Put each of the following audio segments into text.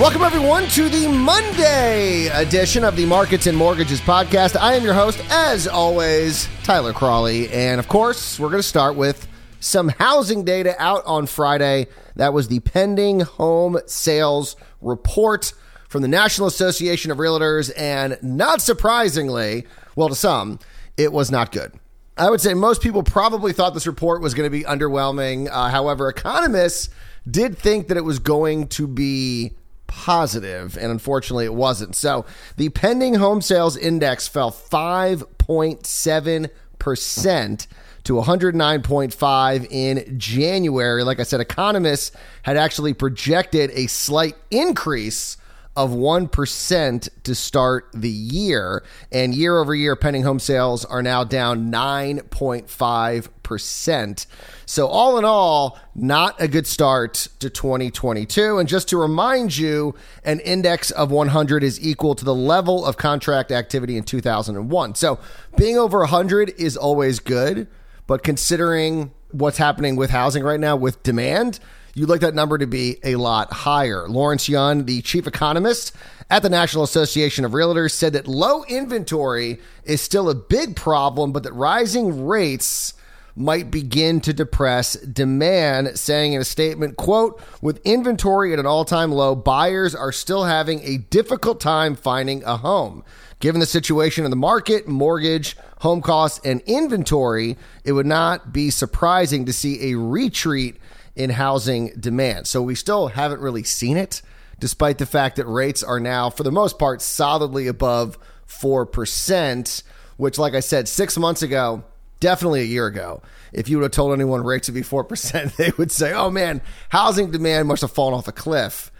Welcome, everyone, to the Monday edition of the Markets and Mortgages podcast. I am your host, as always, Tyler Cralle. And of course, we're going to start with some housing data out on Friday. That was the pending home sales report from the National Association of Realtors. And not surprisingly, well, to some, it was not good. I would say most people probably thought this report was going to be underwhelming. Uh, however, economists did think that it was going to be positive, and unfortunately it wasn't. So the pending home sales index fell 5.7% to 109.5 in January. Like I said, economists had actually projected a slight increase of 1% to start the year. And year over year, pending home sales are now down 9.5%. So, all in all, not a good start to 2022. And just to remind you, an index of 100 is equal to the level of contract activity in 2001. So, being over 100 is always good. But considering what's happening with housing right now with demand, you'd like that number to be a lot higher. Lawrence Yun, the chief economist at the National Association of Realtors, said that low inventory is still a big problem, but that rising rates might begin to depress demand, saying in a statement, quote, with inventory at an all-time low, buyers are still having a difficult time finding a home. Given the situation in the market, mortgage, home costs, and inventory, it would not be surprising to see a retreat in housing demand. So we still haven't really seen it, despite the fact that rates are now, for the most part, solidly above 4%, which, like I said, six months ago, definitely a year ago, if you would have told anyone rates would be 4%, they would say, oh man, housing demand must have fallen off a cliff.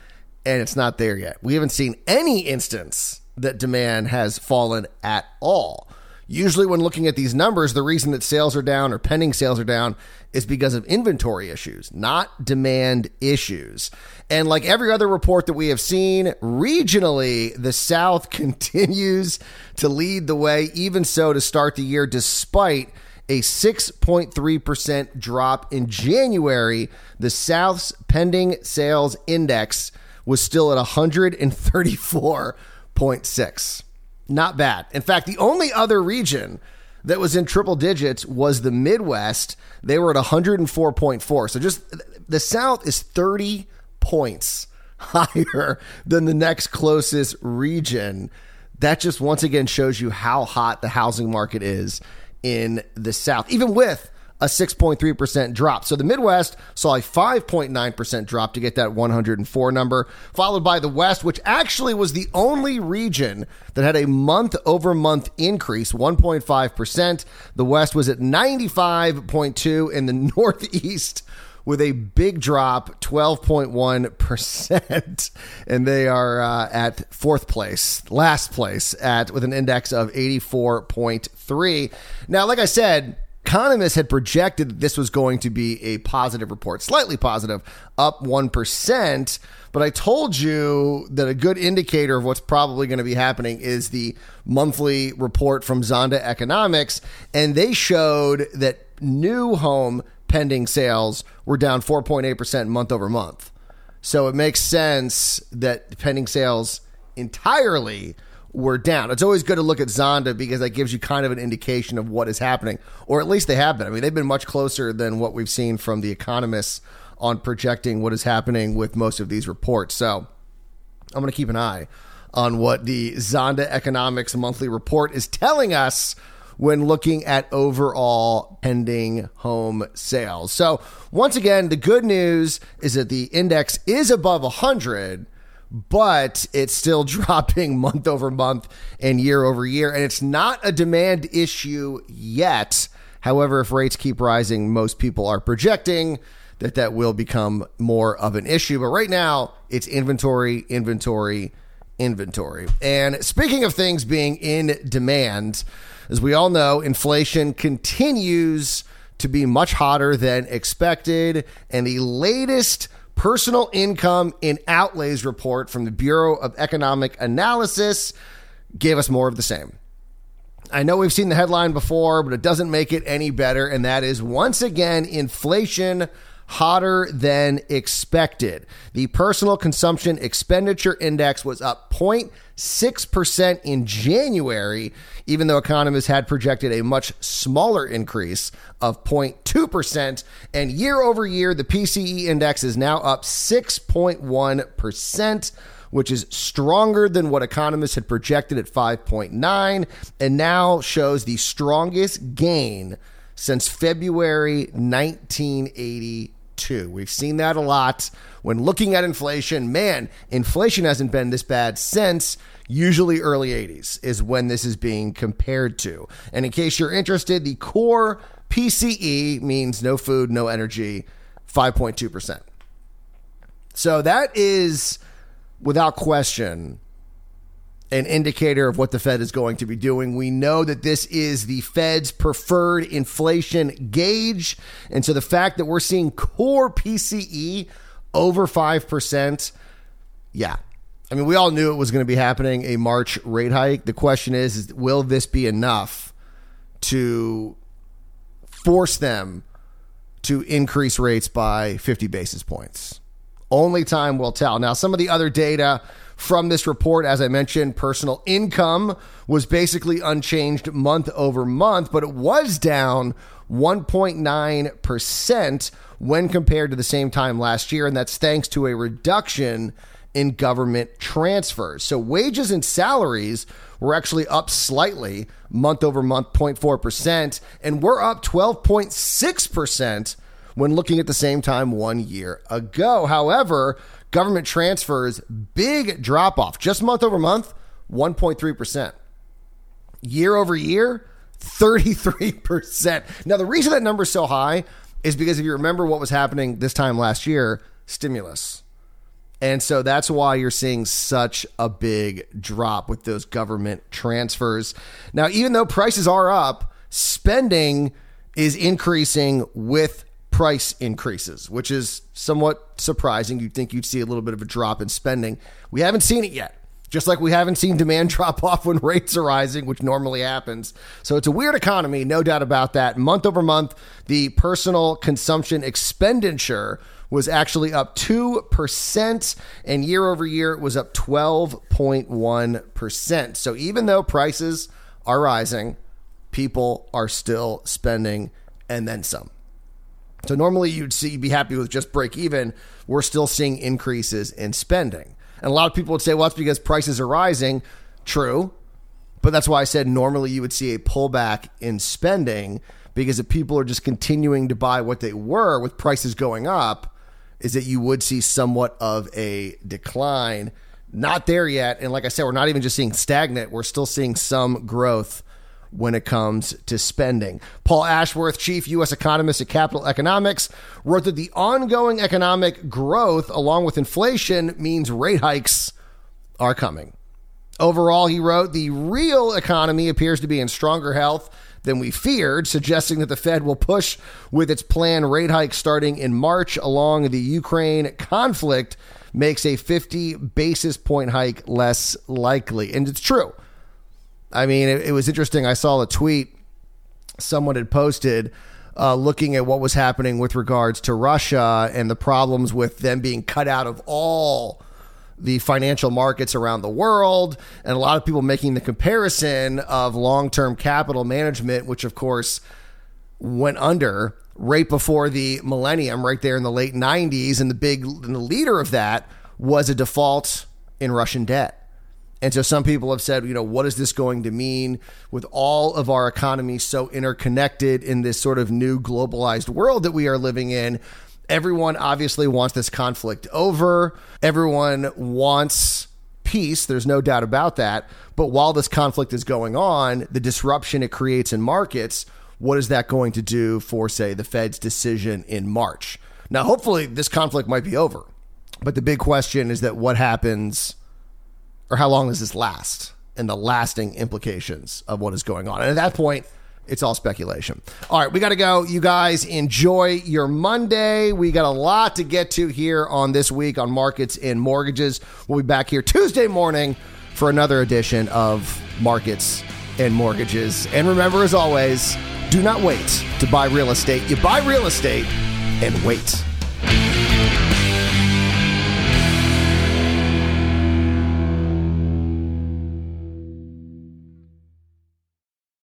And it's not there yet. We haven't seen any instance that demand has fallen at all. Usually, when looking at these numbers, the reason that sales are down or pending sales are down is because of inventory issues, not demand issues. And like every other report that we have seen, regionally, the South continues to lead the way, even so to start the year, despite a 6.3% drop in January. The South's pending sales index was still at 134.6. Not bad. In fact, the only other region that was in triple digits was the Midwest. They were at 104.4. So just the South is 30 points higher than the next closest region. That just once again shows you how hot the housing market is in the South, even with a 6.3% drop. So the Midwest saw a 5.9% drop to get that 104 number, followed by the West, which actually was the only region that had a month over month increase, 1.5%. The West was at 95.2 in the Northeast with a big drop, 12.1%. And they are uh, at fourth place, last place at with an index of 84.3. Now, like I said, economists had projected that this was going to be a positive report, slightly positive, up 1%. But I told you that a good indicator of what's probably going to be happening is the monthly report from Zonda Economics. And they showed that new home pending sales were down 4.8% month over month. So it makes sense that pending sales entirely were down. It's always good to look at Zonda because that gives you kind of an indication of what is happening, or at least they have been. I mean, they've been much closer than what we've seen from the economists on projecting what is happening with most of these reports. So I'm going to keep an eye on what the Zonda Economics monthly report is telling us when looking at overall pending home sales. So, once again, the good news is that the index is above 100 but it's still dropping month over month and year over year. And it's not a demand issue yet. However, if rates keep rising, most people are projecting that that will become more of an issue. But right now, it's inventory, inventory, inventory. And speaking of things being in demand, as we all know, inflation continues to be much hotter than expected. And the latest personal income and outlays report from the Bureau of Economic Analysis gave us more of the same. I know we've seen the headline before, but it doesn't make it any better. And that is once again, inflation hotter than expected. The personal consumption expenditure index was up 0.6% in January, even though economists had projected a much smaller increase of 0.2%. And year over year, the PCE index is now up 6.1% which is stronger than what economists had projected at 5.9 and now shows the strongest gain since February 1982. We've seen that a lot when looking at inflation. Man, inflation hasn't been this bad since usually early 80s is when this is being compared to. And in case you're interested, the core PCE means no food, no energy, 5.2%. So that is without question an indicator of what the Fed is going to be doing. We know that this is the Fed's preferred inflation gauge. And so the fact that we're seeing core PCE over 5%, yeah. I mean, we all knew it was going to be happening a March rate hike. The question is, is will this be enough to force them to increase rates by 50 basis points? Only time will tell. Now, some of the other data from this report, as I mentioned, personal income was basically unchanged month over month, but it was down 1.9% when compared to the same time last year. And that's thanks to a reduction in government transfers. So wages and salaries were actually up slightly month over month, 0.4%, and we're up 12.6% when looking at the same time one year ago. However, government transfers, big drop off, just month over month, 1.3%. Year over year, 33%. Now, the reason that number is so high is because if you remember what was happening this time last year, stimulus. And so that's why you're seeing such a big drop with those government transfers. Now, even though prices are up, spending is increasing with price increases, which is somewhat surprising. You'd think you'd see a little bit of a drop in spending. We haven't seen it yet. Just like we haven't seen demand drop off when rates are rising, which normally happens. So it's a weird economy, no doubt about that. Month over month, the personal consumption expenditure was actually up 2%, and year over year it was up 12.1%. So even though prices are rising, people are still spending and then some. So normally you'd see be happy with just break even. We're still seeing increases in spending. And a lot of people would say, well, that's because prices are rising. True. But that's why I said normally you would see a pullback in spending because if people are just continuing to buy what they were with prices going up, is that you would see somewhat of a decline. Not there yet. And like I said, we're not even just seeing stagnant, we're still seeing some growth when it comes to spending. Paul Ashworth, chief U.S. economist at Capital Economics, wrote that the ongoing economic growth, along with inflation, means rate hikes are coming. Overall, he wrote, the real economy appears to be in stronger health than we feared, suggesting that the Fed will push with its planned rate hike starting in March along the Ukraine conflict makes a 50 basis point hike less likely. And it's true. I mean, it, it was interesting. I saw a tweet someone had posted uh, looking at what was happening with regards to Russia and the problems with them being cut out of all the financial markets around the world, and a lot of people making the comparison of long term capital management, which of course went under right before the millennium, right there in the late 90s. And the big and the leader of that was a default in Russian debt. And so some people have said, you know, what is this going to mean with all of our economies so interconnected in this sort of new globalized world that we are living in? Everyone obviously wants this conflict over. Everyone wants peace. There's no doubt about that. But while this conflict is going on, the disruption it creates in markets, what is that going to do for, say, the Fed's decision in March? Now, hopefully, this conflict might be over. But the big question is that what happens or how long does this last and the lasting implications of what is going on. And at that point, it's all speculation. All right, we got to go. You guys enjoy your Monday. We got a lot to get to here on this week on markets and mortgages. We'll be back here Tuesday morning for another edition of Markets and Mortgages. And remember, as always, do not wait to buy real estate. You buy real estate and wait.